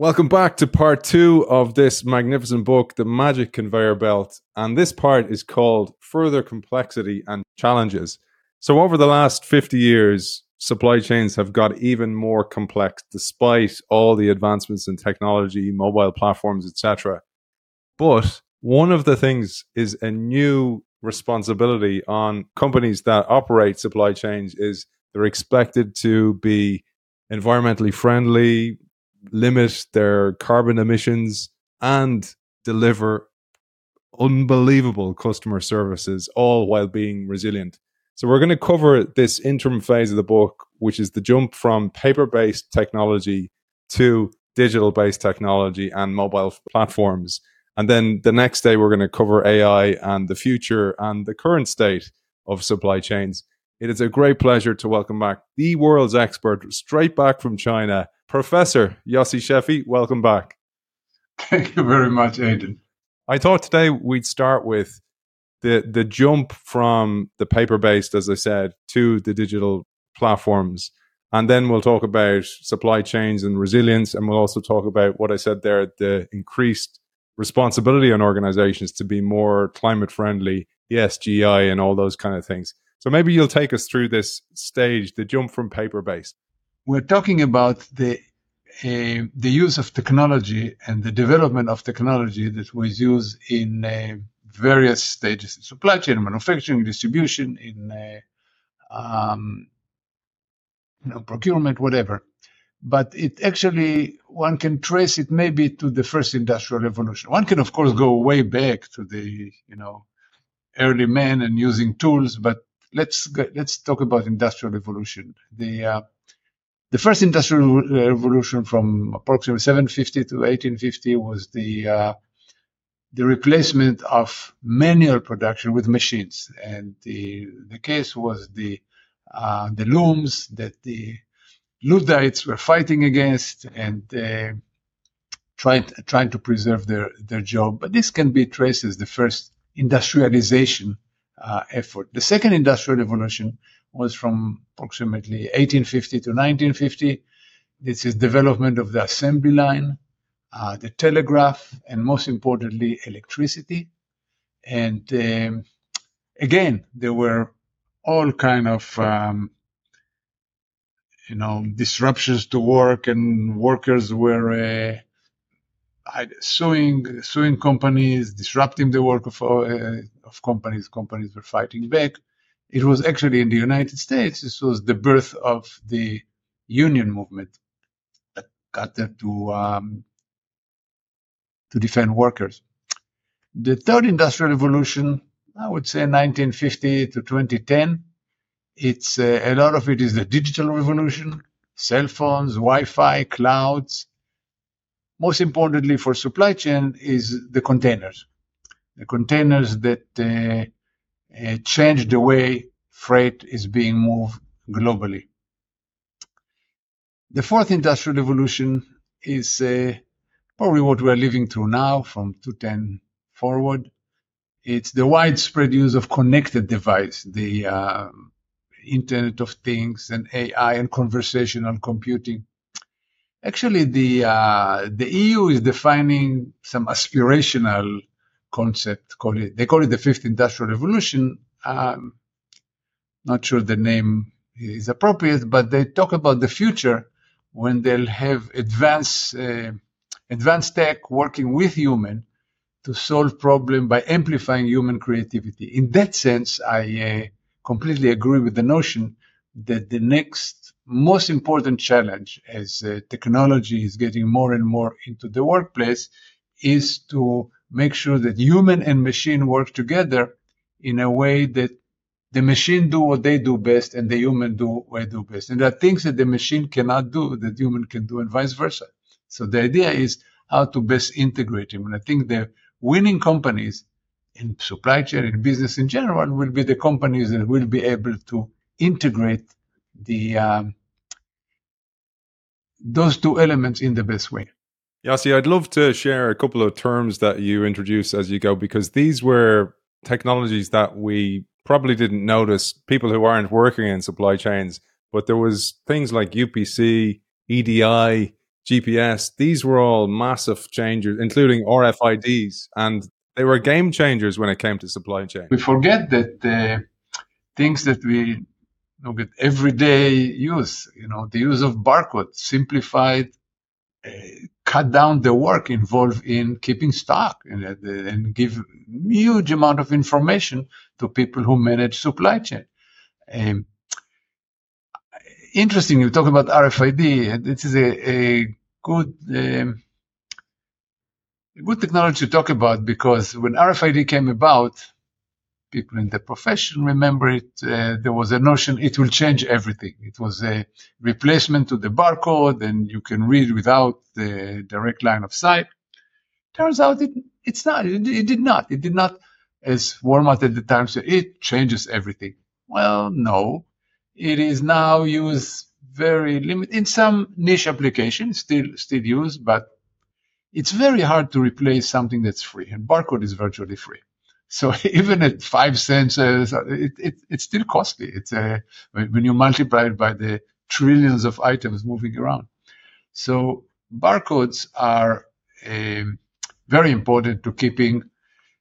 Welcome back to part two of this magnificent book, The Magic Conveyor Belt. And this part is called Further Complexity and Challenges. So, over the last 50 years, supply chains have got even more complex despite all the advancements in technology, mobile platforms, etc. But one of the things is a new responsibility on companies that operate supply chains is they're expected to be environmentally friendly, limit their carbon emissions, and deliver unbelievable customer services, all while being resilient. So, we're going to cover this interim phase of the book, which is the jump from paper based technology to digital based technology and mobile platforms. And then the next day, we're going to cover AI and the future and the current state of supply chains. It is a great pleasure to welcome back the world's expert, straight back from China, Professor Yossi Sheffi. Welcome back. Thank you very much, Aidan. I thought today we'd start with the the jump from the paper based, as I said, to the digital platforms. And then we'll talk about supply chains and resilience. And we'll also talk about what I said there the increased responsibility on organizations to be more climate friendly, ESGI, and all those kind of things. So maybe you'll take us through this stage, the jump from paper based. We're talking about the uh, the use of technology and the development of technology that was used in uh, various stages in supply chain, manufacturing, distribution, in uh, um, you know, procurement, whatever. But it actually, one can trace it maybe to the first industrial revolution. One can, of course, go way back to the, you know, early men and using tools, but let's let's talk about industrial revolution. The uh, the first industrial revolution from approximately 750 to 1850 was the uh, the replacement of manual production with machines, and the the case was the uh, the looms that the Luddites were fighting against and uh, trying trying to preserve their their job. But this can be traced as the first industrialization uh, effort. The second industrial revolution was from approximately 1850 to 1950. This is development of the assembly line, uh, the telegraph, and most importantly, electricity. And um, again, there were all kind of um, you know disruptions to work, and workers were uh, suing suing companies, disrupting the work of uh, of companies. Companies were fighting back. It was actually in the United States. This was the birth of the union movement that got them to um, to defend workers. The third industrial revolution, I would say 1950 to 2010, it's uh, a lot of it is the digital revolution, cell phones, Wi-Fi, clouds. Most importantly for supply chain is the containers, the containers that uh, change the way freight is being moved globally. The fourth industrial revolution is uh, probably what we're living through now from 2010 forward. It's the widespread use of connected device, the uh, Internet of Things and AI and conversational computing. Actually, the uh, the EU is defining some aspirational concept. Call it they call it the fifth industrial revolution. Um, not sure the name is appropriate, but they talk about the future when they'll have advanced uh, advanced tech working with human to solve problem by amplifying human creativity. In that sense, I uh, completely agree with the notion that the next most important challenge as uh, technology is getting more and more into the workplace is to make sure that human and machine work together in a way that the machine do what they do best and the human do what they do best. And there are things that the machine cannot do that human can do and vice versa. So the idea is how to best integrate them. And I think the winning companies in supply chain and business in general will be the companies that will be able to integrate the um, those two elements in the best way. Yossi, I'd love to share a couple of terms that you introduce as you go because these were technologies that we probably didn't notice people who aren't working in supply chains, but there was things like UPC, EDI, GPS. These were all massive changes, including RFIDs, and they were game changers when it came to supply chain. We forget that uh, things that we look at everyday use, you know, the use of barcode simplified, uh, cut down the work involved in keeping stock and, and give huge amount of information to people who manage supply chain. Um, interesting, you talk about RFID. And this is a, a good um, good technology to talk about because when RFID came about, people in the profession remember it. Uh, there was a notion it will change everything. It was a replacement to the barcode, and you can read without the direct line of sight. Turns out it, it's not. It, it did not. It did not, as Walmart at the time said, it changes everything. Well, no. It is now used very limited in some niche applications, still still used, but it's very hard to replace something that's free. And barcode is virtually free. So even at five cents, uh, it, it, it's still costly. It's uh, when you multiply it by the trillions of items moving around. So barcodes are um, very important to keeping,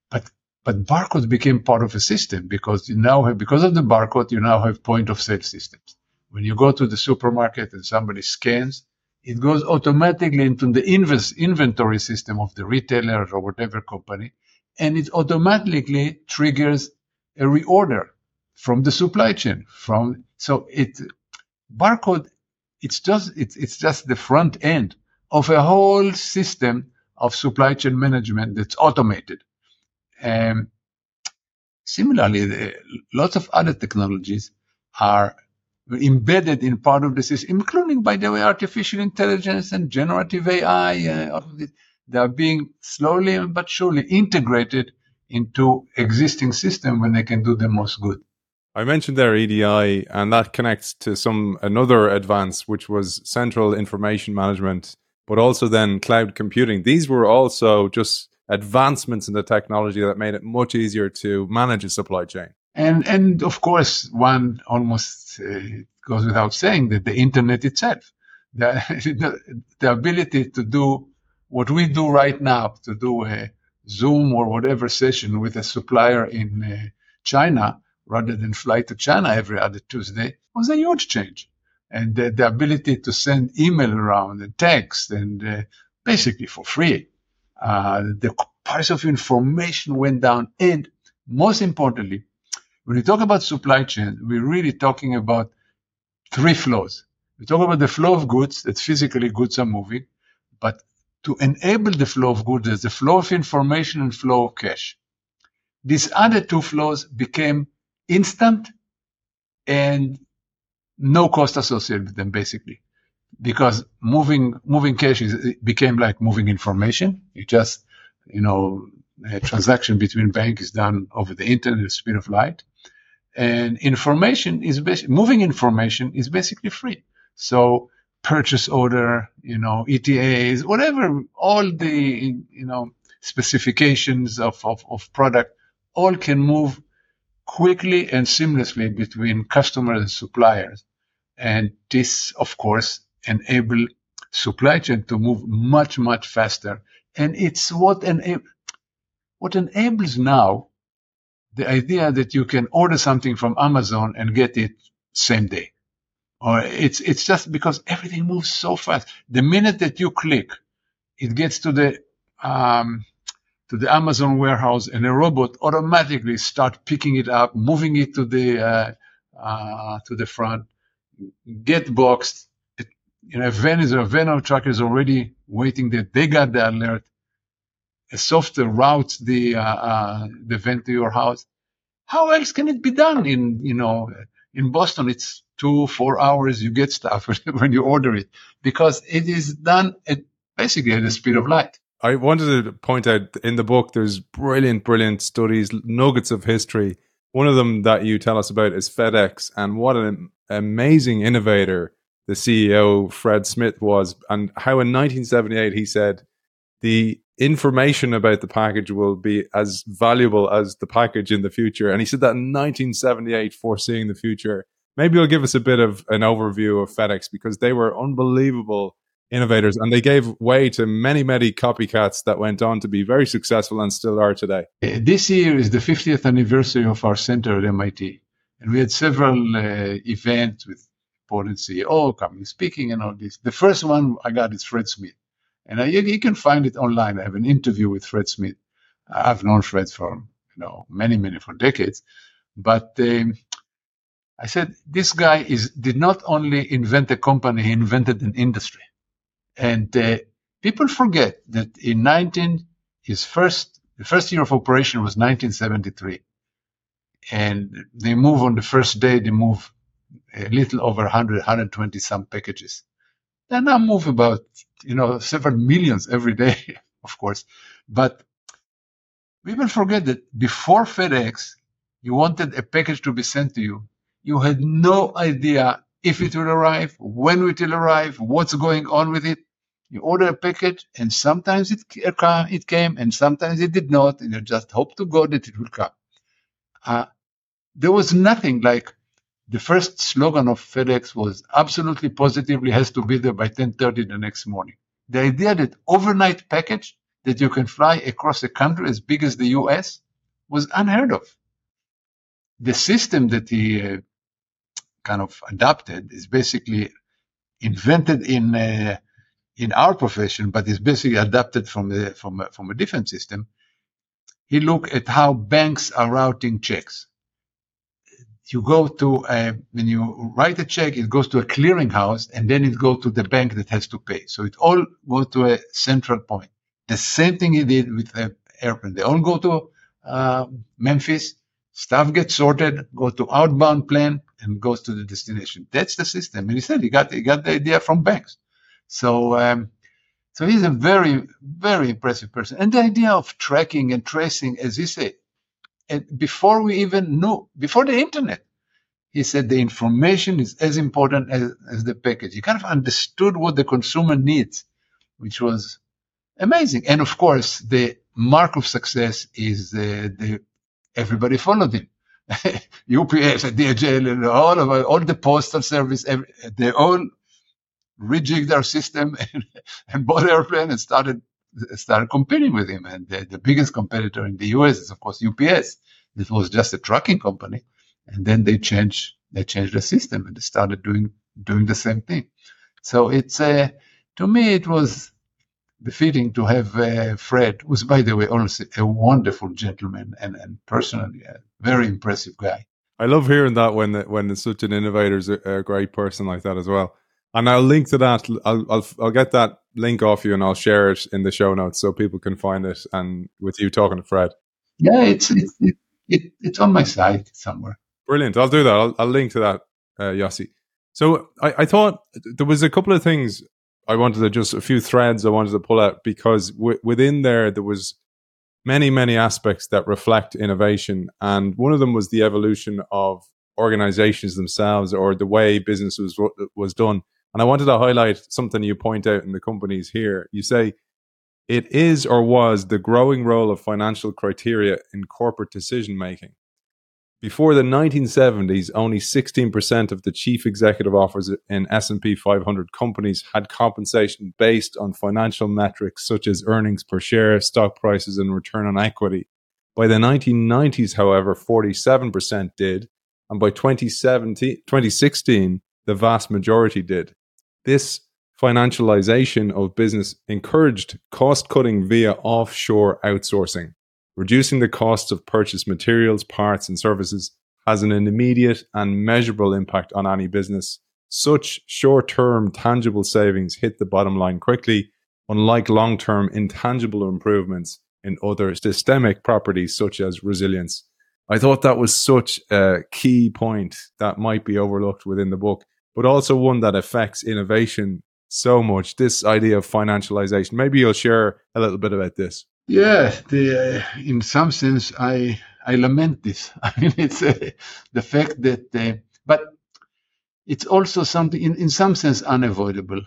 but but barcodes became part of a system because you now have because of the barcode you now have point of sale systems. When you go to the supermarket and somebody scans, it goes automatically into the inventory system of the retailer or whatever company and it automatically triggers a reorder from the supply chain. From so it barcode, it's just it's it's just the front end of a whole system of supply chain management that's automated. Um, similarly, the, lots of other technologies are embedded in part of the system, including, by the way, artificial intelligence and generative AI. Uh, they are being slowly but surely integrated into existing system when they can do the most good. I mentioned there EDI, and that connects to some another advance, which was central information management, but also then cloud computing. These were also just advancements in the technology that made it much easier to manage a supply chain. And and of course, one almost uh, goes without saying that the internet itself, the, the, the ability to do what we do right now to do a Zoom or whatever session with a supplier in uh, China rather than fly to China every other Tuesday was a huge change. And the, the ability to send email around and text and uh, basically for free. Uh, the price of information went down. And most importantly, when we talk about supply chain, we're really talking about three flows. We talk about the flow of goods, that physically goods are moving, but to enable the flow of goods, the flow of information and flow of cash. These other two flows became instant and no cost associated with them, basically, because moving moving cash is, became like moving information. You just, you know, a transaction between banks is done over the internet, the speed of light, and information is moving information is basically free. So purchase order, you know, ETAs, whatever, all the, you know, specifications of, of, of product, all can move quickly and seamlessly between customers and suppliers. And this, of course, enable supply chain to move much, much faster. And it's what, ena- what enables now the idea that you can order something from Amazon and get it same day or it's it's just because everything moves so fast. The minute that you click, it gets to the um, to the Amazon warehouse, and a robot automatically start picking it up, moving it to the uh, uh, to the front, get boxed. It, you know, a van is a van or truck is already waiting there. They got the alert. A software routes the uh, uh, the van to your house. How else can it be done in you know in Boston? It's two, four hours, you get stuff when you order it because it is done at basically at the speed of light. I wanted to point out in the book, there's brilliant, brilliant studies, nuggets of history. One of them that you tell us about is FedEx and what an amazing innovator the CEO, Fred Smith, was, and how in 1978 he said, the information about the package will be as valuable as the package in the future. And he said that in 1978, foreseeing the future maybe you'll give us a bit of an overview of FedEx because they were unbelievable innovators, and they gave way to many, many copycats that went on to be very successful and still are today. Uh, this year is the 50th anniversary of our center at MIT, and we had several uh, events with important CEO coming speaking and all this. The first one I got is Fred Smith, and I, you can find it online. I have an interview with Fred Smith. I've known Fred for you know many, many for decades, but um, I said this guy is did not only invent a company, he invented an industry. And uh, people forget that in 19, his first, the first year of operation was 1973. And they move on the first day, they move a little over 100, 120 some packages. They now move about, you know, several millions every day, of course. But people forget that before FedEx, you wanted a package to be sent to you. You had no idea if it will arrive, when it will arrive, what's going on with it. You order a package, and sometimes it, it came, and sometimes it did not, and you just hope to God that it will come. Uh, there was nothing like the first slogan of FedEx was absolutely positively has to be there by 10:30 the next morning. The idea that overnight package that you can fly across a country as big as the U.S. was unheard of. The system that he uh, kind of adopted is basically invented in uh, in our profession, but is basically adapted from the from a, from a different system. He looked at how banks are routing checks. You go to a, when you write a check, it goes to a clearinghouse, and then it goes to the bank that has to pay. So it all goes to a central point. The same thing he did with the airplane. They all go to uh, Memphis. Stuff gets sorted, go to outbound plane, and goes to the destination. That's the system. And he said he got he got the idea from banks. So, um, so he's a very, very impressive person. And the idea of tracking and tracing, as he said, and before we even knew, before the internet, he said the information is as important as, as the package. He kind of understood what the consumer needs, which was amazing. And of course, the mark of success is the, the everybody followed him. UPS and DHL and all of all the postal service, they all rejigged their system and, and bought airplane and started started competing with him. And the, the, biggest competitor in the US is of course UPS. This was just a trucking company, and then they changed they changed the system and they started doing doing the same thing. So it's uh, to me it was befitting to have uh, Fred, who's by the way also a wonderful gentleman and and personally a very impressive guy. I love hearing that when when such an innovator is a, a great person like that as well and I'll link to that. I'll, I'll I'll get that link off you, and I'll share it in the show notes so people can find it. And with you talking to Fred, yeah, it's it's it, it, it's on my site somewhere. Brilliant. I'll do that. I'll, I'll link to that, uh, Yossi. So I, I thought there was a couple of things I wanted to just a few threads I wanted to pull out because w- within there there was many many aspects that reflect innovation, and one of them was the evolution of organizations themselves or the way business was was done. And I wanted to highlight something you point out in the companies here. You say it is or was the growing role of financial criteria in corporate decision making. Before the 1970s, only 16% of the chief executive officers in S&P 500 companies had compensation based on financial metrics such as earnings per share, stock prices, and return on equity. By the 1990s, however, 47% did, and by 2016, the vast majority did. This financialization of business encouraged cost cutting via offshore outsourcing. Reducing the costs of purchased materials, parts, and services has an immediate and measurable impact on any business. Such short term tangible savings hit the bottom line quickly, unlike long term intangible improvements in other systemic properties such as resilience. I thought that was such a key point that might be overlooked within the book but also one that affects innovation so much. This idea of financialization. Maybe you'll share a little bit about this. Yeah, the, uh, in some sense, I I lament this. I mean, it's uh, the fact that, uh, but it's also something in, in some sense unavoidable.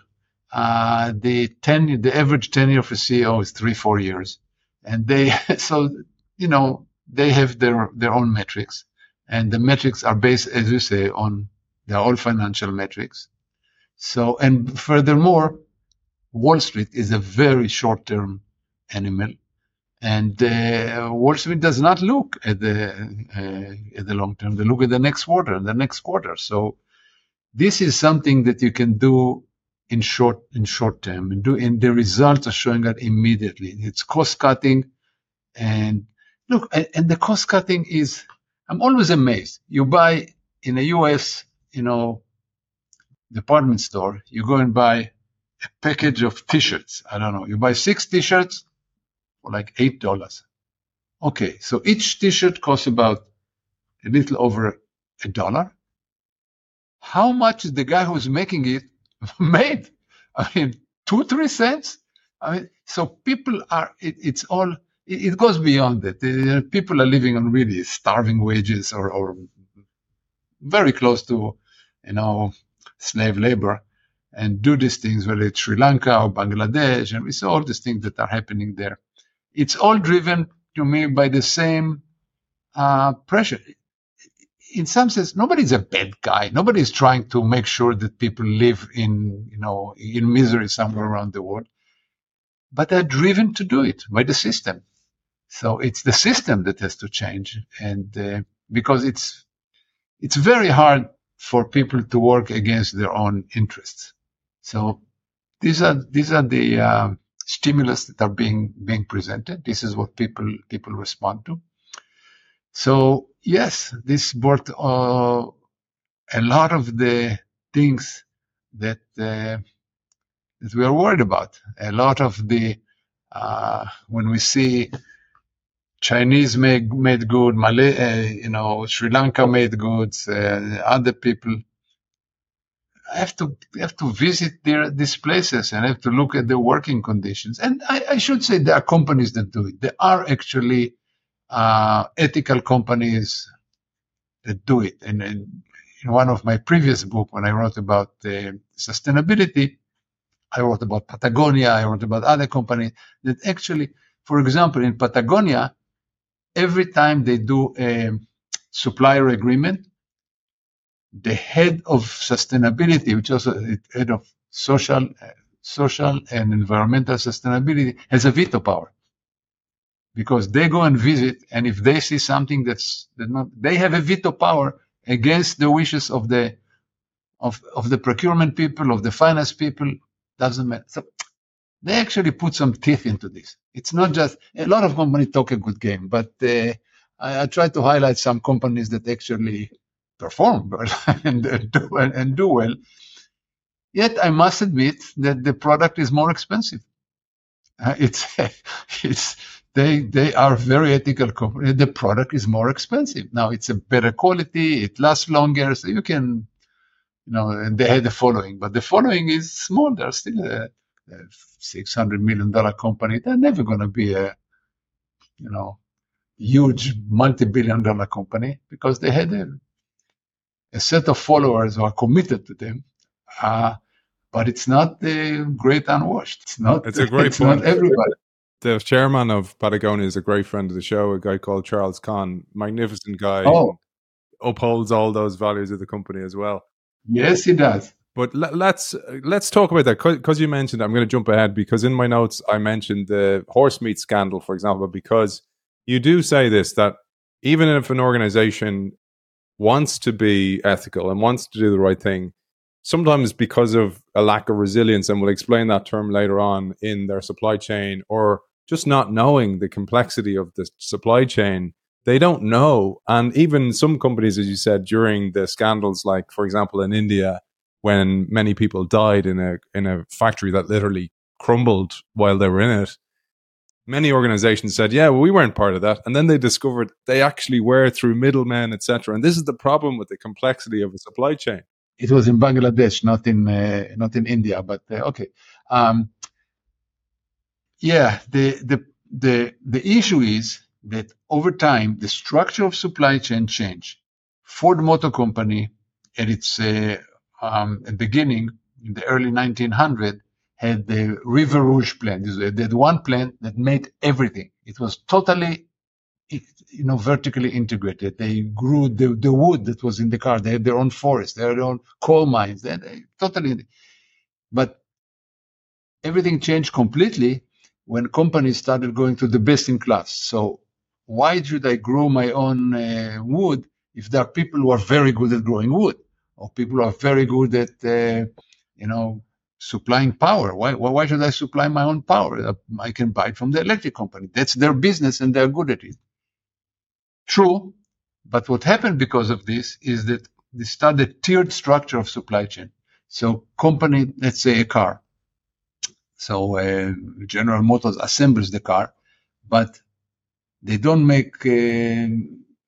Uh, the tenure, the average tenure of a CEO is three four years, and they so you know they have their their own metrics, and the metrics are based, as you say, on they're all financial metrics. So, and furthermore, Wall Street is a very short-term animal, and uh, Wall Street does not look at the uh, at the long term. They look at the next quarter, the next quarter. So this is something that you can do in short in short term and do and the results are showing that immediately. It's cost cutting, and look, and, and the cost cutting is. I'm always amazed. You buy in a U.S. you know department store, you go and buy a package of t-shirts. I don't know. You buy six t-shirts for like eight dollars. Okay, so each t-shirt costs about a little over a dollar. How much is the guy who's making it made? I mean, two, three cents. I mean, so people are. It, it's all. It, it, goes beyond that. People are living on really starving wages or, or very close to, you know, slave labor and do these things, whether it's Sri Lanka or Bangladesh, and we saw all these things that are happening there. It's all driven to me by the same uh, pressure. In some sense, nobody's a bad guy. Nobody's trying to make sure that people live in, you know, in misery somewhere around the world. But they're driven to do it by the system. So it's the system that has to change, and uh, because it's it's very hard for people to work against their own interests. So these are these are the uh, stimulus that are being being presented. This is what people people respond to. So yes, this brought uh, a lot of the things that uh, that we are worried about. A lot of the uh, when we see Chinese made made good, Malay, uh, you know, Sri Lanka made goods, uh, other people I have to have to visit their these places and have to look at the working conditions. And I, I should say there are companies that do it. There are actually uh, ethical companies that do it. And, and, in one of my previous book, when I wrote about uh, sustainability, I wrote about Patagonia. I wrote about other companies that actually, for example, in Patagonia, every time they do a supplier agreement, the head of sustainability, which also the head of social, social and environmental sustainability, has a veto power because they go and visit, and if they see something that's that not, they have a veto power against the wishes of the of of the procurement people, of the finance people. Doesn't matter. So they actually put some teeth into this. It's not just a lot of companies talk a good game, but uh, I, I try to highlight some companies that actually perform well and, do, and, and do well. Yet I must admit that the product is more expensive. Uh, it's it's they they are very ethical. The product is more expensive. Now it's a better quality. It lasts longer, so you can, you know. And they had the following, but the following is small. They're still a, a six hundred million dollar company. They're never going to be a, you know, huge multi billion dollar company because they had a a set of followers who are committed to them. Uh, but it's not the great unwashed. It's not. It's a great it's point. Not everybody. The chairman of Patagonia is a great friend of the show, a guy called Charles Conn, magnificent guy. Oh. Upholds all those values of the company as well. Yes, he does. But let, let's let's talk about that because you mentioned. I'm going to jump ahead because in my notes I mentioned the horse meat scandal, for example, because you do say this that even if an organization wants to be ethical and wants to do the right thing, sometimes because of a lack of resilience, and we'll explain that term later on in their supply chain, or just not knowing the complexity of the supply chain, they don't know. And even some companies, as you said, during the scandals, like for example in India, when many people died in a in a factory that literally crumbled while they were in it, many organizations said, yeah, well, we weren't part of that. And then they discovered they actually were through middlemen, etc. And this is the problem with the complexity of a supply chain. It was in Bangladesh, not in uh, not in India, but uh, okay. Um, yeah, the the the the issue is that over time the structure of supply chain changed. Ford Motor Company, at its uh, um, beginning in the early 1900s, had the River Rouge plant. They had one plant that made everything. It was totally, you know, vertically integrated. They grew the, the wood that was in the car. They had their own forest. They had their own coal mines. They, they totally. But everything changed completely when companies started going to the best in class. So why should I grow my own uh, wood if there are people who are very good at growing wood or people who are very good at, uh, you know, supplying power? Why, why should I supply my own power? I can buy it from the electric company. That's their business and they're good at it. True. But what happened because of this is that they started tiered structure of supply chain. So company, let's say a car. So uh, General Motors assembles the car, but they don't make uh,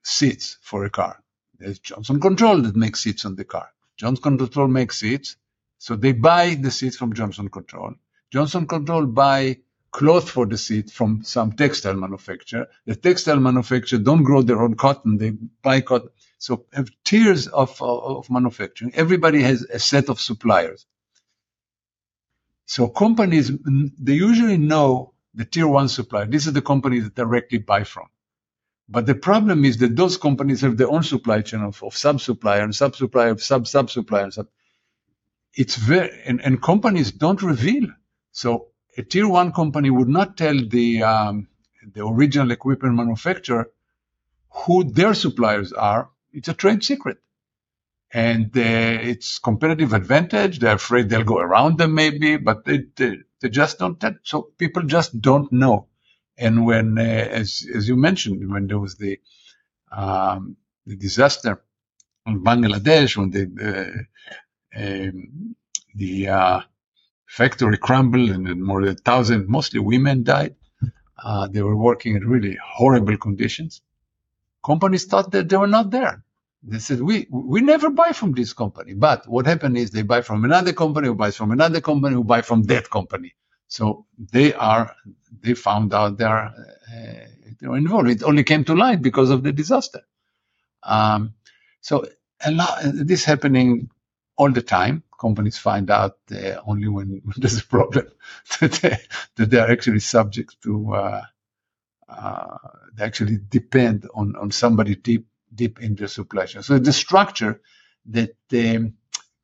seats for a car. There's Johnson Control that makes seats on the car. Johnson Control makes seats, so they buy the seats from Johnson Control. Johnson Control buy cloth for the seat from some textile manufacturer. The textile manufacturer don't grow their own cotton; they buy cotton. So have tiers of, of manufacturing. Everybody has a set of suppliers. So companies, they usually know the tier one supplier. This is the company that directly buy from. But the problem is that those companies have their own supply chain of, of sub-supplier and sub-supplier of sub-sub-supplier. Sub. It's very, and, and companies don't reveal. So a tier one company would not tell the, um, the original equipment manufacturer who their suppliers are. It's a trade secret and uh, it's competitive advantage. They're afraid they'll go around them maybe, but they, they, they just don't. So people just don't know. And when, uh, as as you mentioned, when there was the um, the disaster in Bangladesh, when the uh, um, the uh, factory crumbled and more than a thousand, mostly women died. Uh, they were working in really horrible conditions. Companies thought that they were not there they said, we, we never buy from this company. But what happened is they buy from another company who buys from another company who buy from that company. So they are, they found out they are, uh, they were involved. It only came to light because of the disaster. Um, so a lot, this happening all the time. Companies find out uh, only when, there's a problem that, they, that they are actually subject to, uh, uh they actually depend on, on somebody deep deep in the supply chain. So the structure that um,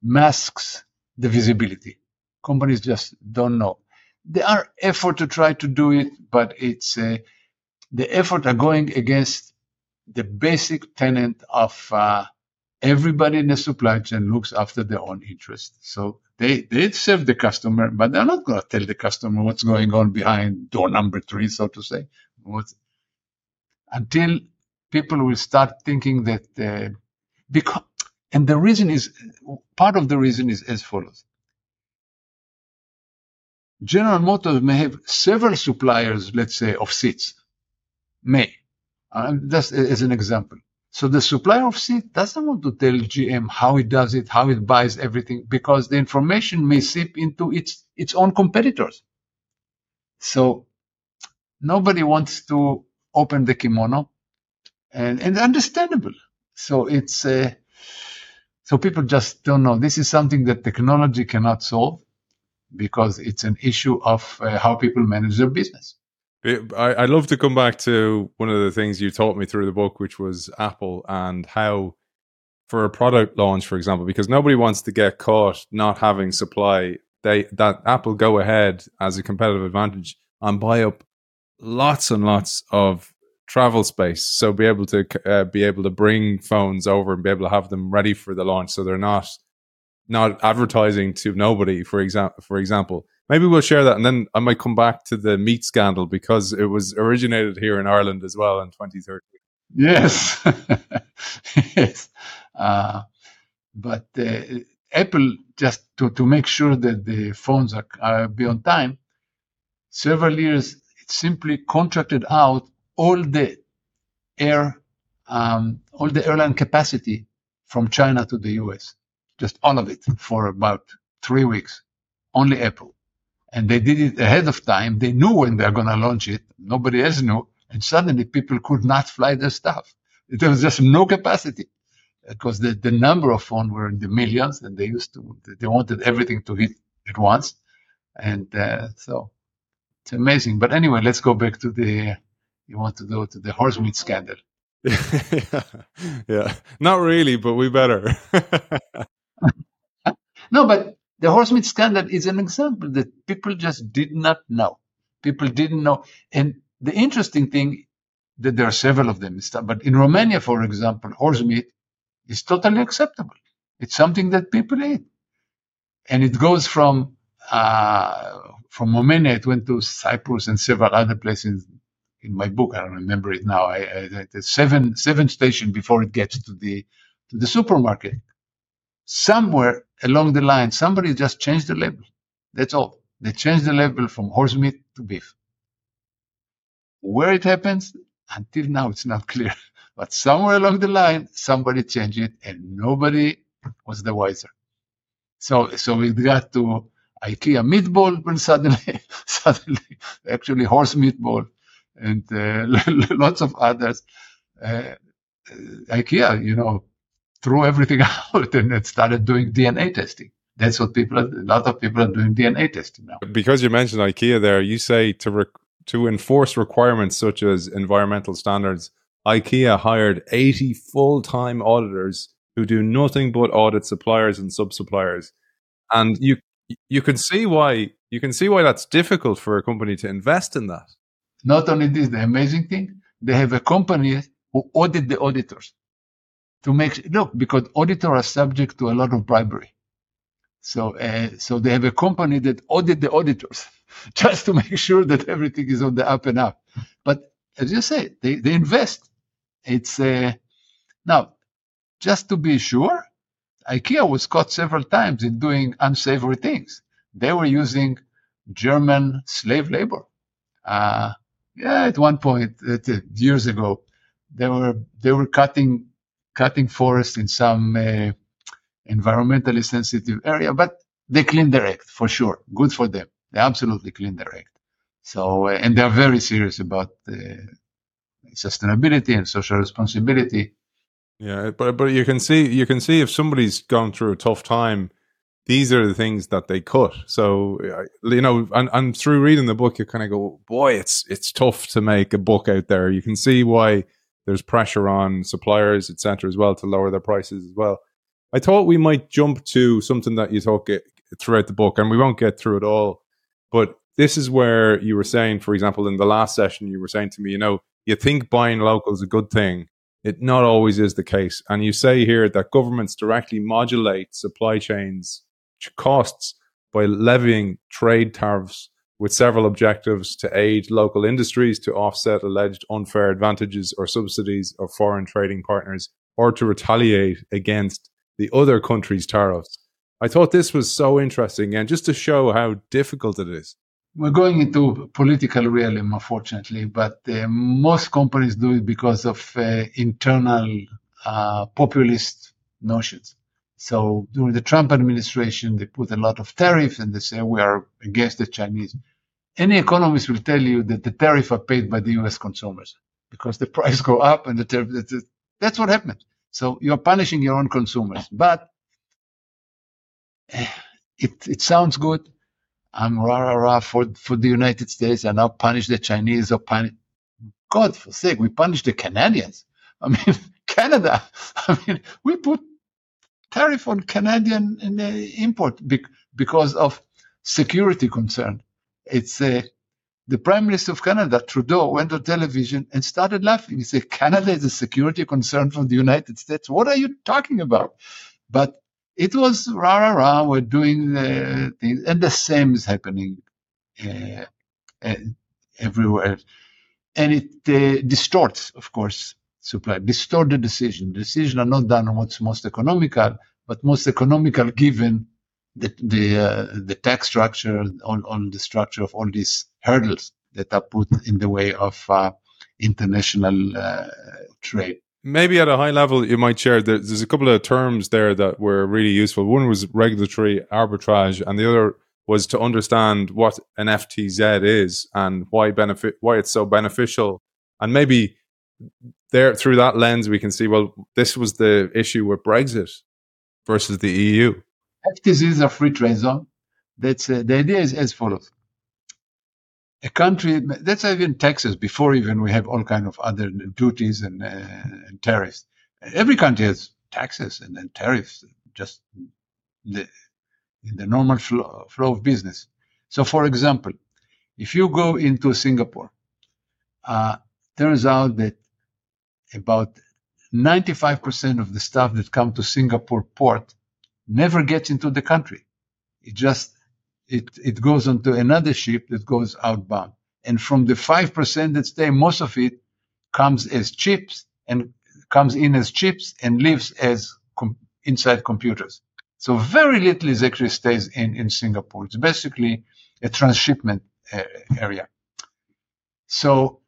masks the visibility. Companies just don't know. There are effort to try to do it, but it's uh, the effort are going against the basic tenet of uh, everybody in the supply chain looks after their own interest. So they they serve the customer, but they're not going to tell the customer what's going on behind door number three, so to say. What's, until people will start thinking that uh, because and the reason is part of the reason is as follows general motors may have several suppliers let's say of seats may uh, just as an example so the supplier of seat doesn't want to tell gm how it does it how it buys everything because the information may seep into its its own competitors so nobody wants to open the kimono and and understandable. So it's uh, so people just don't know. This is something that technology cannot solve because it's an issue of uh, how people manage their business. I, I'd love to come back to one of the things you taught me through the book, which was Apple and how, for a product launch, for example, because nobody wants to get caught not having supply. They that Apple go ahead as a competitive advantage and buy up lots and lots of travel space. So be able to uh, be able to bring phones over and be able to have them ready for the launch, so they're not not advertising to nobody. For example, for example, maybe we'll share that, and then I might come back to the meat scandal because it was originated here in Ireland as well in 2013. Yes, yes, uh, but uh, Apple just to to make sure that the phones are, are be on time. Several years, it simply contracted out all the air, um, all the airline capacity from China to the US, just all of it for about three weeks, only Apple. And they did it ahead of time. They knew when they're going to launch it. Nobody else knew. And suddenly people could not fly their stuff. There was just no capacity because the, the number of phones were in the millions and they used to, they wanted everything to hit at once. And uh, so it's amazing. But anyway, let's go back to the you want to go to the horse meat scandal. yeah. yeah, not really, but we better. no, but the horse meat scandal is an example that people just did not know. People didn't know. And the interesting thing that there are several of them, but in Romania, for example, horse meat is totally acceptable. It's something that people eat. And it goes from, uh, from Romania, it went to Cyprus and several other places in my book. I don't remember it now. I, I, the seven, seven station before it gets to the, to the supermarket. Somewhere along the line, somebody just changed the label. That's all. They changed the label from horse meat to beef. Where it happens, until now, it's not clear. But somewhere along the line, somebody changed it and nobody was the wiser. So, so it got to IKEA meatball when suddenly, suddenly, actually horse meatball and uh, lots of others. Uh, IKEA, you know, threw everything out and it started doing DNA testing. That's what people, a lot of people are doing DNA testing now. Because you mentioned IKEA there, you say to to enforce requirements such as environmental standards, IKEA hired 80 full time auditors who do nothing but audit suppliers and sub suppliers. And you you can see why you can see why that's difficult for a company to invest in that. Not only this, the amazing thing, they have a company who audit the auditors to make look because auditors are subject to a lot of bribery. So uh, so they have a company that audit the auditors. just to make sure that everything is on the up and up. But as you say, they, they invest. It's uh, now just to be sure, IKEA was caught several times in doing unsavory things. They were using German slave labor. Uh, yeah, at one point, uh, years ago, they were they were cutting cutting forests in some uh, environmentally sensitive area, but they clean their act for sure. Good for them. They absolutely clean their act. So, uh, and they're very serious about uh, sustainability and social responsibility. Yeah, but but you can see you can see if somebody's gone through a tough time, these are the things that they cut. So you know, and, and through reading the book, you kind of go, boy, it's it's tough to make a book out there. You can see why there's pressure on suppliers, etc., as well, to lower their prices as well. I thought we might jump to something that you talk throughout the book, and we won't get through it all. But this is where you were saying, for example, in the last session, you were saying to me, you know, you think buying local is a good thing. It not always is the case. And you say here that governments directly modulate supply chains costs by levying trade tariffs with several objectives to aid local industries to offset alleged unfair advantages or subsidies of foreign trading partners or to retaliate against the other country's tariffs. I thought this was so interesting and just to show how difficult it is. We're going into political realm, unfortunately, but uh, most companies do it because of uh, internal uh, populist notions. So during the Trump administration, they put a lot of tariffs and they say we are against the Chinese. Any economist will tell you that the tariff are paid by the U.S. consumers because the price go up and the tariff. That's what happened. So you're punishing your own consumers, but it, it sounds good. I'm rah rah rah for, for the United States and I'll punish the Chinese or punish. God for sake, we punish the Canadians. I mean, Canada. I mean, we put tariff on Canadian uh, import because of security concern. It's the Prime Minister of Canada, Trudeau, went on television and started laughing. He said, Canada is a security concern for the United States. What are you talking about? But it was rah rah rah. We're doing uh, things, and the same is happening uh, uh, everywhere, and it uh, distorts, of course, supply. Distort the decision. Decisions are not done on what's most economical, but most economical given the the uh, the tax structure, on on the structure of all these hurdles that are put in the way of uh, international trade maybe at a high level, you might share there's a couple of terms there that were really useful. One was regulatory arbitrage, and the other was to understand what an FTZ is and why benefit why it's so beneficial. And maybe there through that lens, we can see well, this was the issue with Brexit versus the EU. FTZ is a free trade zone. That's uh, the idea is as follows: a country that's even Texas before even we have all kind of other duties and, uh, and tariffs. Every country has taxes and then tariffs. Just the, in the normal flow, flow of business. So, for example, if you go into Singapore, uh, turns out that about 95% of the stuff that come to Singapore port never gets into the country. It just it it goes onto another ship that goes outbound. And from the 5% that stay, most of it comes as chips and comes in as chips and lives as com- inside computers. So very little is actually stays in, in Singapore. It's basically a transshipment uh, area. So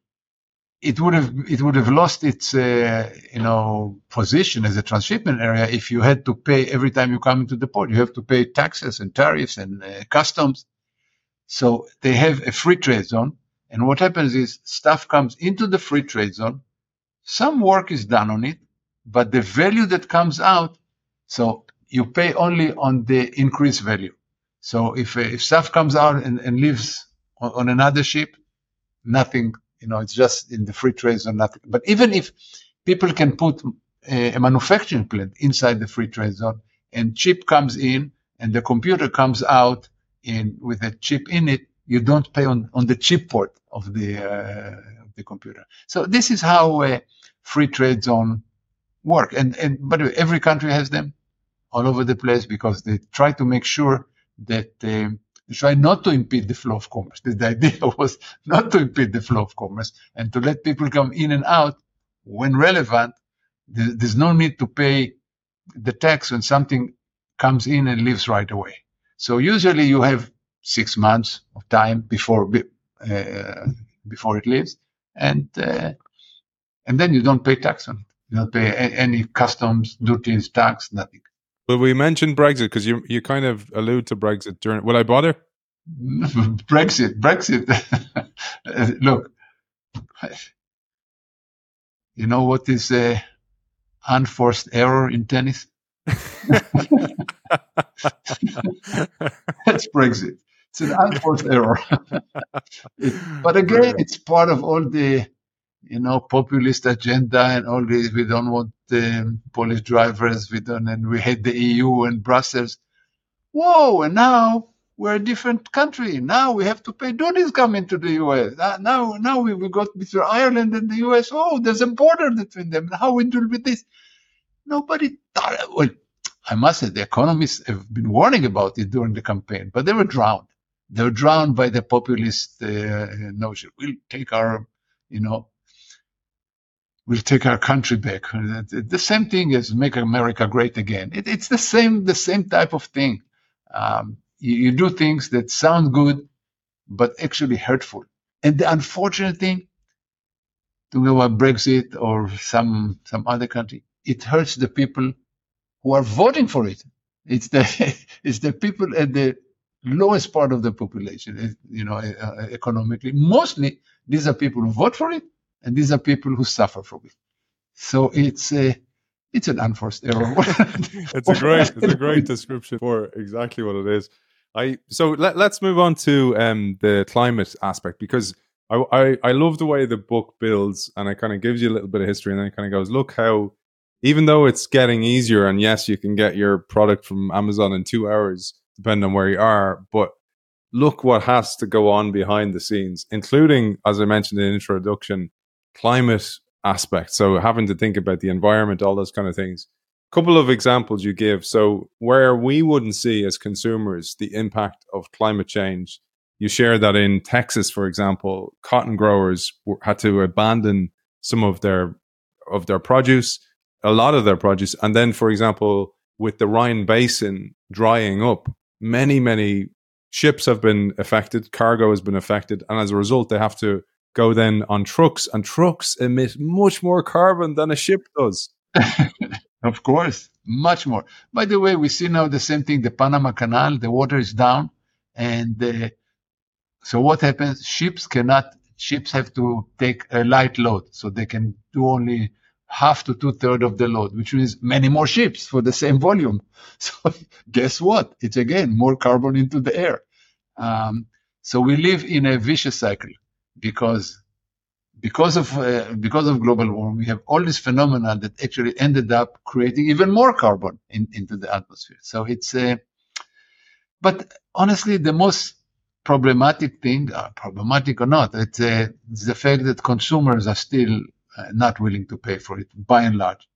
it would have it would have lost its uh, you know position as a transshipment area if you had to pay every time you come into the port. You have to pay taxes and tariffs and uh, customs. So they have a free trade zone, and what happens is stuff comes into the free trade zone. Some work is done on it, but the value that comes out, so you pay only on the increased value. So if if stuff comes out and, and lives on, on another ship, nothing you know, it's just in the free trade zone, nothing. But even if people can put a, a manufacturing plant inside the free trade zone and chip comes in and the computer comes out in with a chip in it, you don't pay on, on the chip port of the, uh, the computer. So this is how free trade zone work. And, and, by the way, every country has them all over the place because they try to make sure that, um, try not to impede the flow of commerce. The idea was not to impede the flow of commerce and to let people come in and out when relevant. There's no need to pay the tax when something comes in and leaves right away. So usually you have six months of time before uh, before it leaves, and uh, and then you don't pay tax on it. You don't pay any customs, duties, tax, nothing. Well, we mentioned Brexit because you you kind of allude to Brexit during. Will I bother? Brexit, Brexit. Look, you know what is a unforced error in tennis? That's Brexit. It's an unforced error. but again, it's part of all the you know, populist agenda and all this. We don't want um, Polish drivers. We don't, and we hate the EU and Brussels. Whoa! And now we're a different country. Now we have to pay duties coming to the US. Uh, now, now we, we got between Ireland and the US. Oh, there's a border between them. How we deal with this? Nobody thought. Well, I must say the economists have been warning about it during the campaign, but they were drowned. They were drowned by the populist uh, notion. We'll take our, you know, we'll take our country back. The same thing as make America great again. It, it's the same, the same type of thing. Um, you, you do things that sound good, but actually hurtful. And the unfortunate thing, go about Brexit or some some other country, it hurts the people who are voting for it. It's the it's the people at the lowest part of the population, you know, uh, economically. Mostly, these are people who vote for it and these are people who suffer from it. So it's a it's an unforced error. it's a great it's a great description for exactly what it is. I so let, us move on to um, the climate aspect because I, I I love the way the book builds and it kind of gives you a little bit of history and then it kind of goes look how even though it's getting easier and yes you can get your product from Amazon in two hours depending on where you are but look what has to go on behind the scenes including as I mentioned in the introduction climate aspect. So having to think about the environment, all those kind of things. Couple of examples you give. So where we wouldn't see as consumers the impact of climate change, you share that in Texas, for example, cotton growers had to abandon some of their of their produce, a lot of their produce, and then, for example, with the Rhine Basin drying up, many many ships have been affected, cargo has been affected, and as a result, they have to go then on trucks, and trucks emit much more carbon than a ship does. of course, much more. By the way, we see now the same thing. The Panama Canal, the water is down, and uh, so what happens? Ships cannot. Ships have to take a light load, so they can do only half to two thirds of the load, which means many more ships for the same volume. So guess what? It's again more carbon into the air. Um, so we live in a vicious cycle because because of uh, because of global warming, we have all this phenomena that actually ended up creating even more carbon in, into the atmosphere. So it's uh, but honestly, the most problematic thing, uh, problematic or not, it's, uh, the fact that consumers are still uh, not willing to pay for it by and large.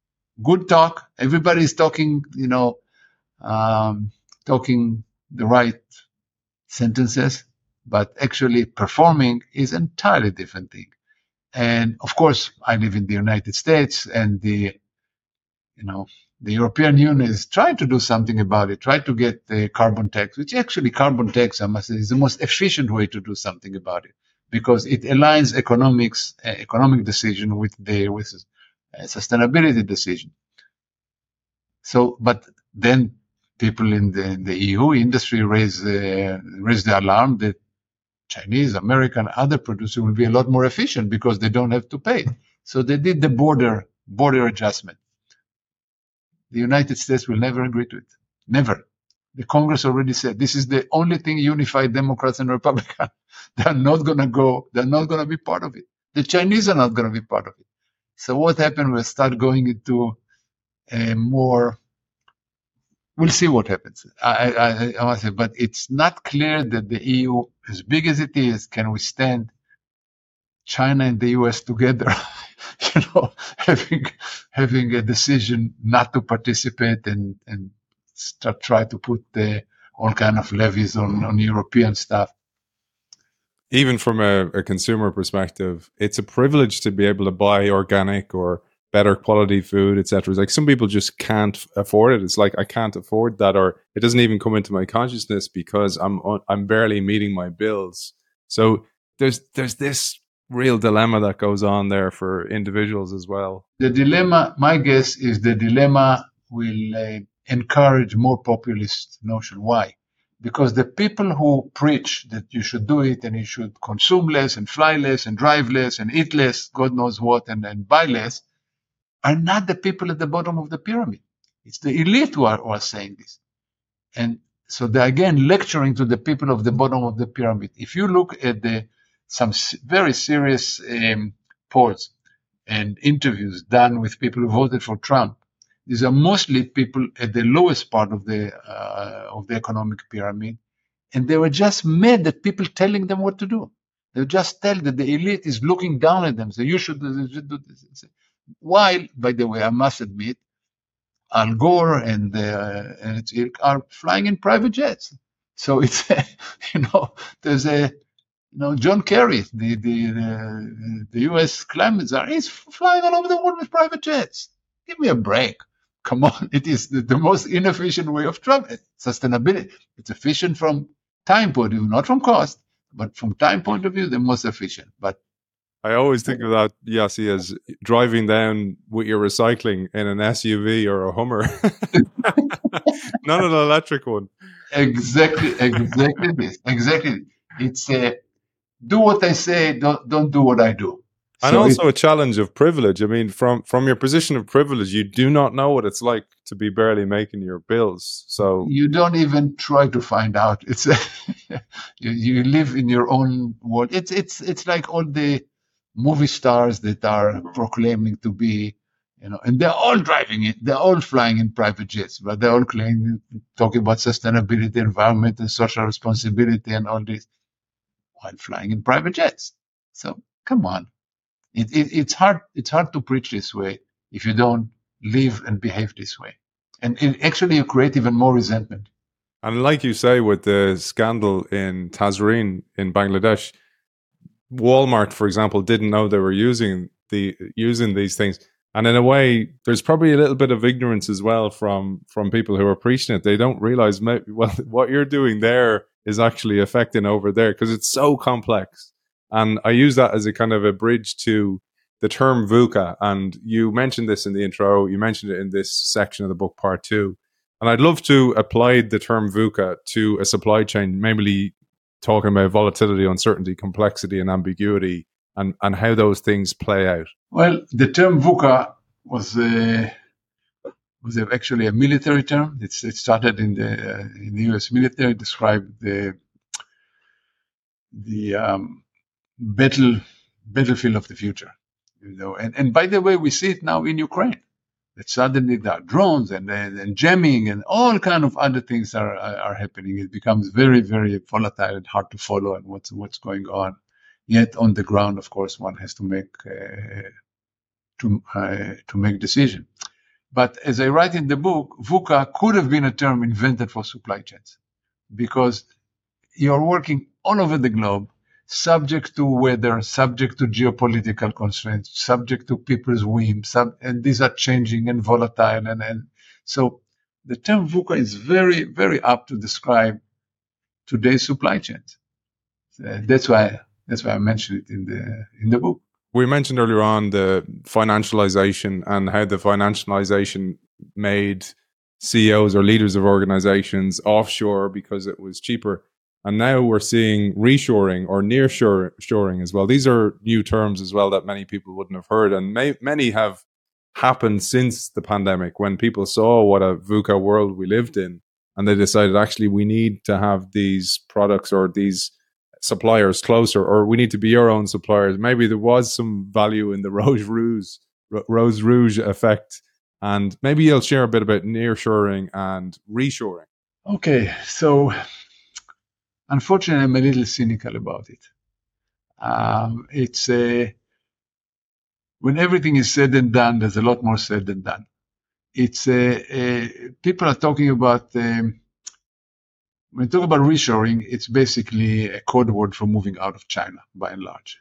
Good talk. everybody is talking, you know, um, talking the right sentences, but actually performing is entirely different thing. And of course, I live in the United States and the, you know, the European Union is trying to do something about it, try to get the carbon tax, which actually carbon tax, I must say, is the most efficient way to do something about it because it aligns economics, uh, economic decision with the, with uh, sustainability decision. So, but then people in the, in the EU industry raise, uh, raise the alarm that Chinese, American, other producers will be a lot more efficient because they don't have to pay. So they did the border, border adjustment. The United States will never agree to it. Never. The Congress already said this is the only thing unified Democrats and Republicans. they're not going to go, they're not going to be part of it. The Chinese are not going to be part of it. So what happened? We'll start going into a more, we'll see what happens. I, I, I must say, but it's not clear that the EU, as big as it is, can withstand China and the US together you know, having having a decision not to participate and and start try to put the, all kind of levies on on European stuff. Even from a, a consumer perspective, it's a privilege to be able to buy organic or better quality food, etc. Like some people just can't afford it. It's like I can't afford that, or it doesn't even come into my consciousness because I'm I'm barely meeting my bills. So there's there's this real dilemma that goes on there for individuals as well. The dilemma, my guess is the dilemma will uh, encourage more populist notion. Why? Because the people who preach that you should do it and you should consume less and fly less and drive less and eat less, God knows what, and, and buy less, are not the people at the bottom of the pyramid. It's the elite who are, who are saying this. And so they're again lecturing to the people of the bottom of the pyramid. If you look at the some very serious um, polls and interviews done with people who voted for Trump. These are mostly people at the lowest part of the uh, of the economic pyramid, and they were just mad that people telling them what to do. They just tell that the elite is looking down at them. So you should do this. While, by the way, I must admit, Al Gore and, uh, and are flying in private jets. So it's you know there's a you know, John Kerry, the the the, the U.S. climate czar, he's flying all over the world with private jets. Give me a break. Come on, it is the, the most inefficient way of travel. Sustainability. It's efficient from time point of view, not from cost, but from time point of view, the most efficient. But I always think of that, Yossi, as driving down with your recycling in an SUV or a Hummer, not an electric one. Exactly, exactly this. Exactly. It's a do what I say, don't don't do what I do. And so also a challenge of privilege. I mean, from from your position of privilege, you do not know what it's like to be barely making your bills. So you don't even try to find out. It's you, you live in your own world. It's it's it's like all the movie stars that are mm-hmm. proclaiming to be, you know, and they're all driving it. They're all flying in private jets, but they're all claiming, talking about sustainability, environment, and social responsibility, and all this while flying in private jets. So come on, it, it, it's hard. It's hard to preach this way if you don't live and behave this way, and it, actually you create even more resentment. And like you say, with the scandal in Tazreen in Bangladesh, Walmart, for example, didn't know they were using the using these things. And in a way, there's probably a little bit of ignorance as well from from people who are preaching it. They don't realize maybe, well what you're doing there is actually affecting over there because it's so complex. And I use that as a kind of a bridge to the term VUCA. And you mentioned this in the intro, you mentioned it in this section of the book, part two. And I'd love to apply the term VUCA to a supply chain, mainly talking about volatility, uncertainty, complexity, and ambiguity, and, and how those things play out. Well, the term VUCA was uh, was actually a military term. It's, it started in the uh, in the U.S. military, described the the um, battle battlefield of the future. You know, and and by the way, we see it now in Ukraine. That suddenly there are drones and, and, and jamming and all kind of other things are, are happening. It becomes very, very volatile and hard to follow and what's, what's going on. Yet on the ground, of course, one has to make, uh, to, uh, to make decision. But as I write in the book, VUCA could have been a term invented for supply chains because you're working all over the globe subject to weather, subject to geopolitical constraints, subject to people's whims, sub- and these are changing and volatile. And, and so the term VUCA is very, very apt to describe today's supply chains. Uh, that's why that's why I mentioned it in the in the book. We mentioned earlier on the financialization and how the financialization made CEOs or leaders of organizations offshore because it was cheaper. And now we're seeing reshoring or near shoring as well. These are new terms as well that many people wouldn't have heard. And may, many have happened since the pandemic when people saw what a VUCA world we lived in. And they decided actually we need to have these products or these suppliers closer, or we need to be our own suppliers. Maybe there was some value in the Rose Rouge, Rose Rouge effect. And maybe you'll share a bit about nearshoring and reshoring. Okay, so unfortunately, I'm a little cynical about it. Um, it's a, when everything is said and done, there's a lot more said than done. It's a, a people are talking about um, when we talk about reshoring, it's basically a code word for moving out of China by and large.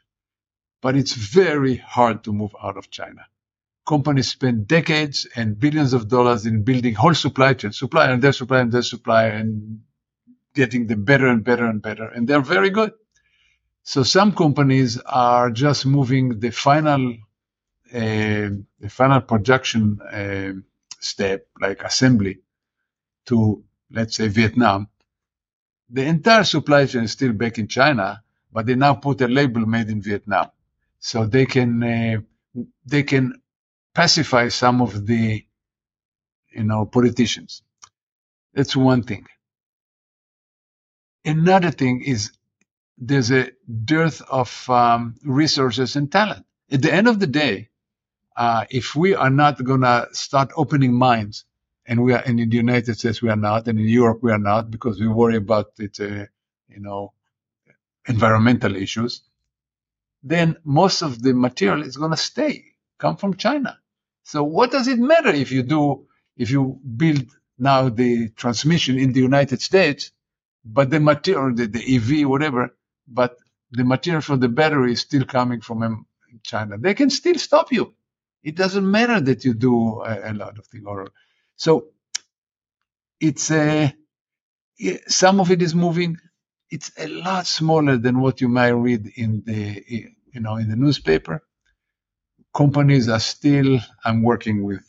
But it's very hard to move out of China. Companies spend decades and billions of dollars in building whole supply chains, supply and their supply and their supply, and getting them better and better and better, and they're very good. So some companies are just moving the final, uh, the final production uh, step, like assembly, to let's say Vietnam. The entire supply chain is still back in China, but they now put a label made in Vietnam, so they can uh, they can pacify some of the you know politicians. That's one thing. Another thing is there's a dearth of um, resources and talent. At the end of the day, uh, if we are not going to start opening minds, and we are, and in the United States we are not, and in Europe we are not, because we worry about it, uh, you know, environmental issues, then most of the material is going to stay, come from China. So what does it matter if you do, if you build now the transmission in the United States but the material, the, the EV, whatever, but the material for the battery is still coming from um, China. They can still stop you. It doesn't matter that you do a, a lot of things. So it's a, some of it is moving. It's a lot smaller than what you might read in the, you know, in the newspaper. Companies are still, I'm working with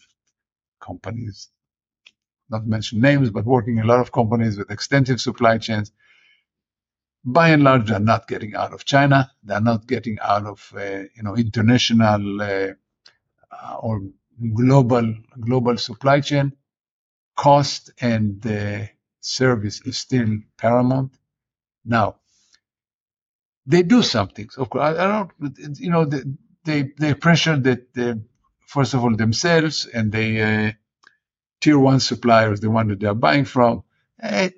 companies not mention names, but working in a lot of companies with extensive supply chains. By and large, they're not getting out of China. They're not getting out of, uh, you know, international uh, uh, or global global supply chain. Cost and service is still paramount. Now, they do something. Of course, I, I don't, you know, they they, they pressure that they, first of all themselves, and they uh, tier one suppliers, the one that they are buying from, eh,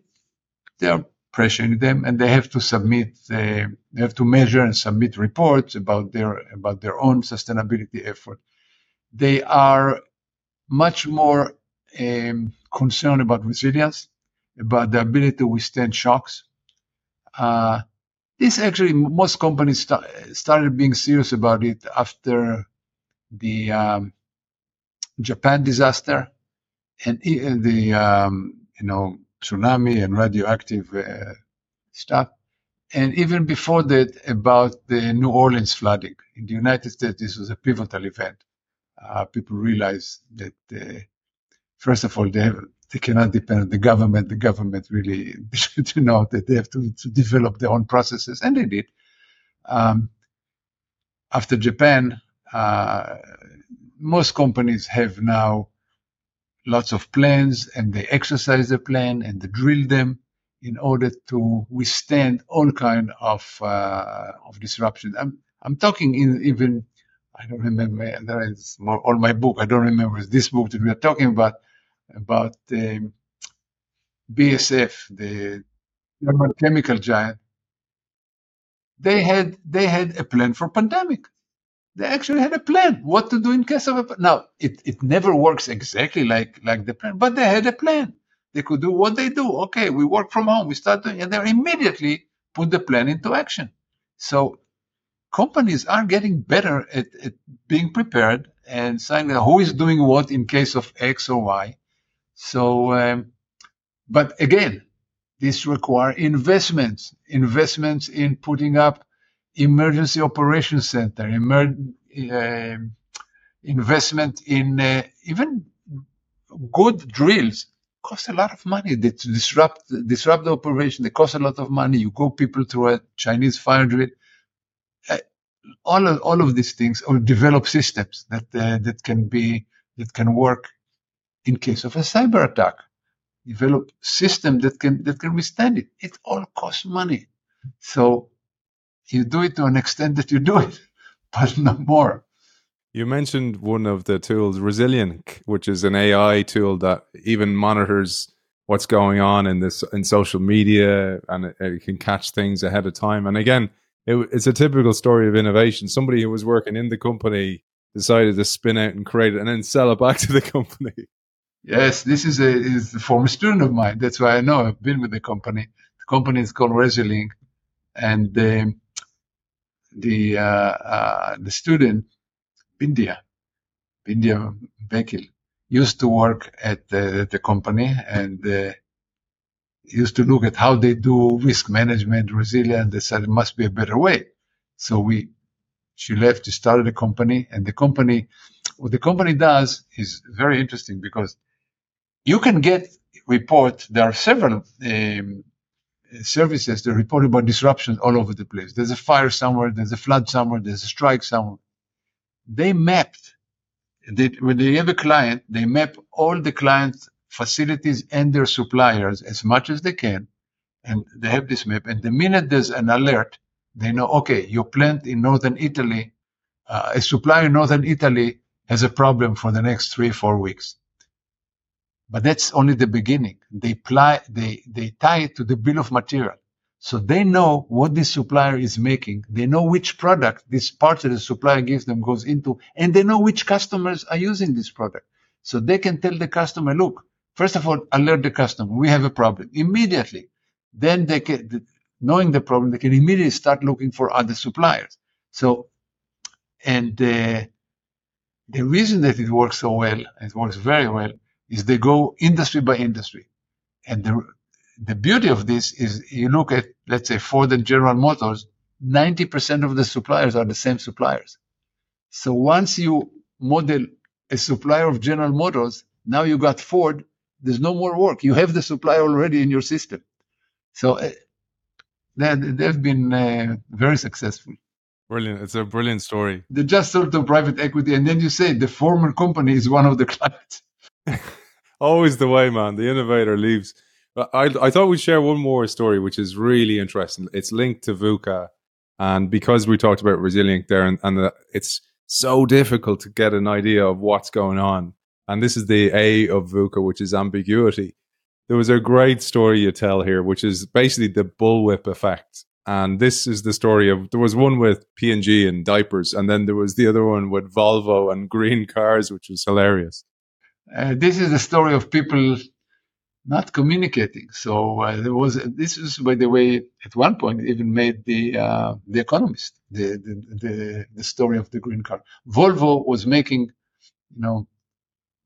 they are pressuring them, and they have to submit, uh, they have to measure and submit reports about their about their own sustainability effort. They are much more um, concerned about resilience, about the ability to withstand shocks. Uh, this actually, most companies st- started being serious about it after the um, Japan disaster and the um, you know tsunami and radioactive uh, stuff, and even before that about the New Orleans flooding in the United States. This was a pivotal event. Uh, people realized that uh, first of all they have, they cannot depend on the government. The government really should know that they have to, to develop their own processes, and they did. Um, after Japan, uh, most companies have now lots of plans and they exercise the plan and they drill them in order to withstand all kind of uh, of disruption. I'm I'm talking in even I don't remember. There is more on my book. I don't remember. This book that we are talking about about um, BASF, the German chemical giant. They had they had a plan for pandemic. They actually had a plan what to do in case of a now it, it never works exactly like like the plan, but they had a plan. They could do what they do. Okay, we work from home. We start doing, and they immediately put the plan into action. So companies are getting better at, at being prepared and saying who is doing what in case of X or Y. So, um, but again, this require investments, investments in putting up emergency operations center, emer- uh, investment in uh, even good drills cost a lot of money. They disrupt disrupt the operation. They cost a lot of money. You go people through a Chinese fire drill. Uh, all of all of these things, or develop systems that uh, that can be that can work in case of a cyber attack. Develop system that can that can withstand it. It all costs money. So you do it to an extent that you do it, but not more. You mentioned one of the tools, Resilinc, which is an AI tool that even monitors what's going on in this in social media, and it, it can catch things ahead of time. And again, it, it's a typical story of innovation. Somebody who was working in the company decided to spin out and create it, and then sell it back to the company. Yes, this is a is a former student of mine. That's why I know. I've been with the company. The company is called Resilinc, and um, the uh, uh, the student Bindiya, Bindiya Vakil, used to work at the, the company and uh, used to look at how they do risk management, resilience. They said it must be a better way. So we, she left, she started a company, and the company, what the company does is very interesting because you can get report. There are several um, services that report about disruptions all over the place. There's a fire somewhere, there's a flood somewhere, there's a strike somewhere they mapped, they, when they have a client, they map all the client's facilities and their suppliers as much as they can. And they have this map. And the minute there's an alert, they know, okay, your plant in northern Italy, uh, a supplier in northern Italy has a problem for the next three, four weeks. But that's only the beginning. They, apply, they, they tie it to the bill of material. So they know what this supplier is making. They know which product this part that the supplier gives them goes into, and they know which customers are using this product. So they can tell the customer, look, first of all, alert the customer. We have a problem immediately. Then they can, knowing the problem, they can immediately start looking for other suppliers. So, and uh, the reason that it works so well, it works very well, is they go industry by industry. And the, the beauty of this is you look at, let's say, Ford and General Motors, 90% of the suppliers are the same suppliers. So once you model a supplier of General Motors, now you got Ford, there's no more work. You have the supplier already in your system. So uh, they've been uh, very successful. Brilliant. It's a brilliant story. They just sold to private equity, and then you say the former company is one of the clients. Always the way, man. The innovator leaves. I, I thought we'd share one more story, which is really interesting. It's linked to VUCA. And because we talked about Resilinc there, and, and the, it's so difficult to get an idea of what's going on. And this is the A of VUCA, which is ambiguity. There was a great story you tell here, which is basically the bullwhip effect. And this is the story of there was one with P&G and diapers, and then there was the other one with Volvo and green cars, which was hilarious. Uh, this is the story of people not communicating. So uh, there was this is by the way at one point even made the uh, the Economist the, the, the the story of the green car. Volvo was making, you know,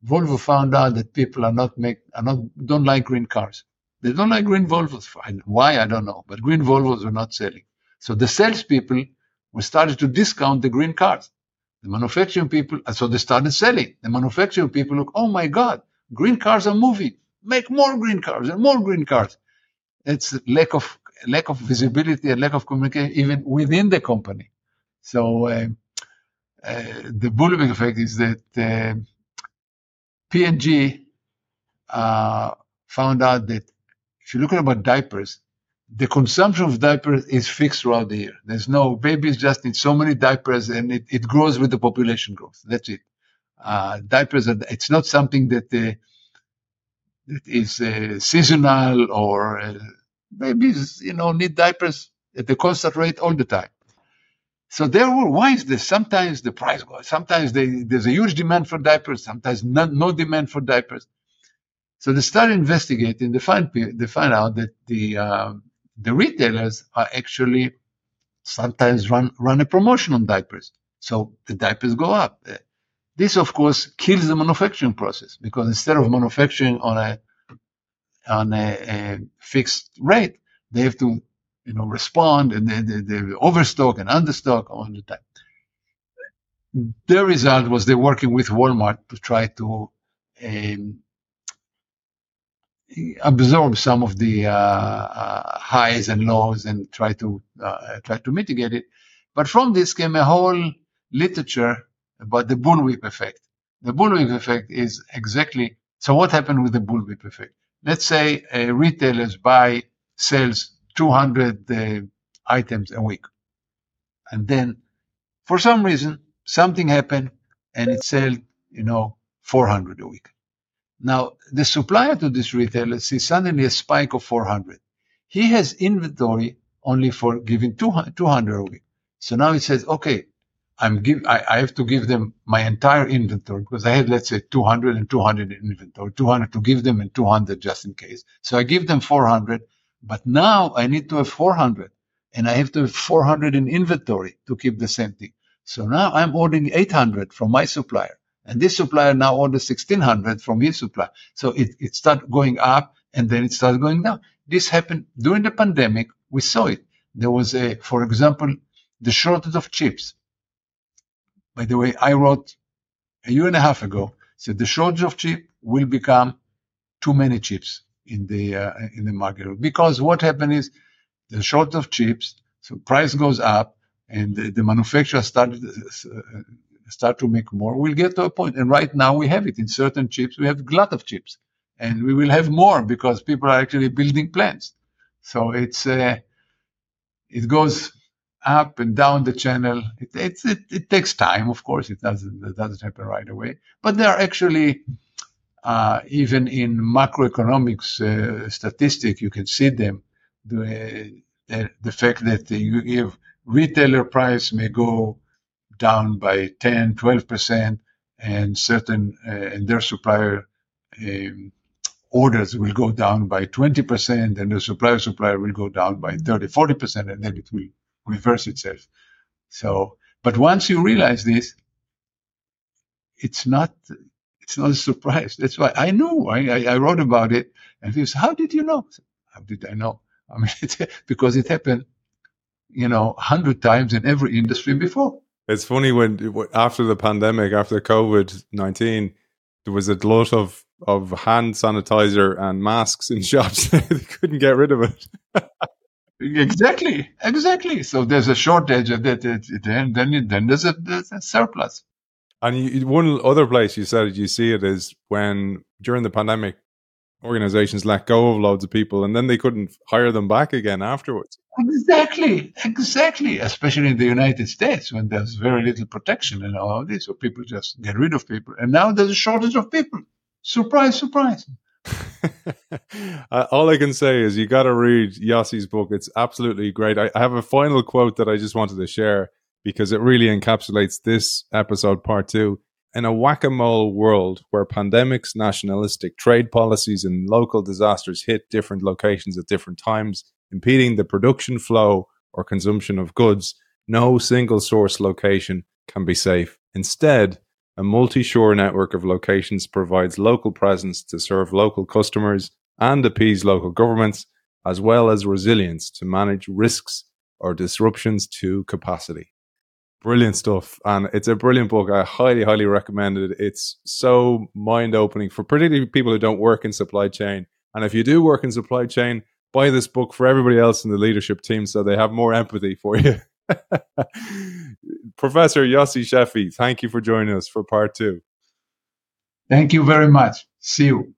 Volvo found out that people are not make are not don't like green cars. They don't like green Volvos. Why I don't know, but green Volvos were not selling. So the salespeople were started to discount the green cars. The manufacturing people, so they started selling. The manufacturing people look, oh my God, green cars are moving make more green cars and more green cars. It's lack of lack of visibility and lack of communication even within the company. So uh, uh, the bullwhip effect is that uh, P&G uh, found out that if you look about diapers, the consumption of diapers is fixed throughout the year. There's no babies just need so many diapers, and it, it grows with the population growth. That's it. Uh, diapers are, it's not something that uh, that is uh, seasonal or uh, babies, you know, need diapers at the constant rate all the time. So therefore, why is this? Sometimes the price goes, sometimes they, there's a huge demand for diapers, sometimes not, no demand for diapers. So they start investigating. They find they find out that the um, the retailers are actually sometimes run run a promotion on diapers, so the diapers go up. This, of course, kills the manufacturing process because instead of manufacturing on a on a, a fixed rate, they have to you know, respond and they, they, they overstock and understock all the time. The result was they're working with Walmart to try to um, absorb some of the uh, uh, highs and lows and try to uh, try to mitigate it. But from this came a whole literature about the bullwhip effect. The bullwhip effect is exactly so. What happened with the bullwhip effect? Let's say a retailers buy sells 200 uh, items a week. And then for some reason, something happened and it sold, you know, 400 a week. Now, the supplier to this retailer sees suddenly a spike of 400. He has inventory only for giving 200 a week. So now he says, okay, I'm give, I, I, have to give them my entire inventory because I had, let's say, 200 and 200 in inventory, 200 to give them and 200 just in case. So I give them 400 but now I need to have 400 and I have to have 400 in inventory to keep the same thing. So now I'm ordering 800 from my supplier and this supplier now orders 1600 from his supplier. So it, it started going up and then it started going down. This happened during the pandemic. We saw it. There was a, for example, the shortage of chips. By the way, I wrote a year and a half ago, said the shortage of chip will become too many chips in the uh, in the market because what happened is the shortage of chips, so price goes up, and the, the manufacturer started uh, start to make more. We'll get to a point, and right now we have it in certain chips. We have a glut of chips, and we will have more because people are actually building plants. So it's uh, it goes up and down the channel. It, it, it, it takes time, of course. It doesn't it doesn't happen right away, but there are actually uh, even in macroeconomics uh, statistic, you can see them. The, the, the fact that you give retailer price may go down by 10, 12%, and certain uh, and their supplier um, orders will go down by 20%, and the supplier supplier will go down by 30, 40%, and then it will reverse itself. So, but once you realize this, it's not it's not a surprise. That's why I knew. I, I, wrote about it. And he said, How did you know? How did I know? I mean, because it happened, you know, hundred times in every industry before. It's funny when after the pandemic, after COVID nineteen, there was a lot of of hand sanitizer and masks in shops. they couldn't get rid of it. exactly, exactly. So there's a shortage of that. Then then then there's a, there's a surplus. And you, one other place you said you see it is when during the pandemic, organizations let go of loads of people and then they couldn't hire them back again afterwards. Exactly, exactly. Especially in the United States when there's very little protection and all of this, so people just get rid of people. And now there's a shortage of people. Surprise, surprise. uh, all I can say is you got to read Yossi's book. It's absolutely great. I, I have a final quote that I just wanted to share because it really encapsulates this episode part two. In a whack a mole world where pandemics, nationalistic trade policies, and local disasters hit different locations at different times, impeding the production flow or consumption of goods, no single source location can be safe. Instead, a multi shore network of locations provides local presence to serve local customers and appease local governments, as well as resilience to manage risks or disruptions to capacity. Brilliant stuff and it's a brilliant book. I highly highly recommend it. It's so mind opening for particularly people who don't work in supply chain. And if you do work in supply chain buy this book for everybody else in the leadership team so they have more empathy for you. Professor yossi sheffi thank you for joining us for part two. Thank you very much. See you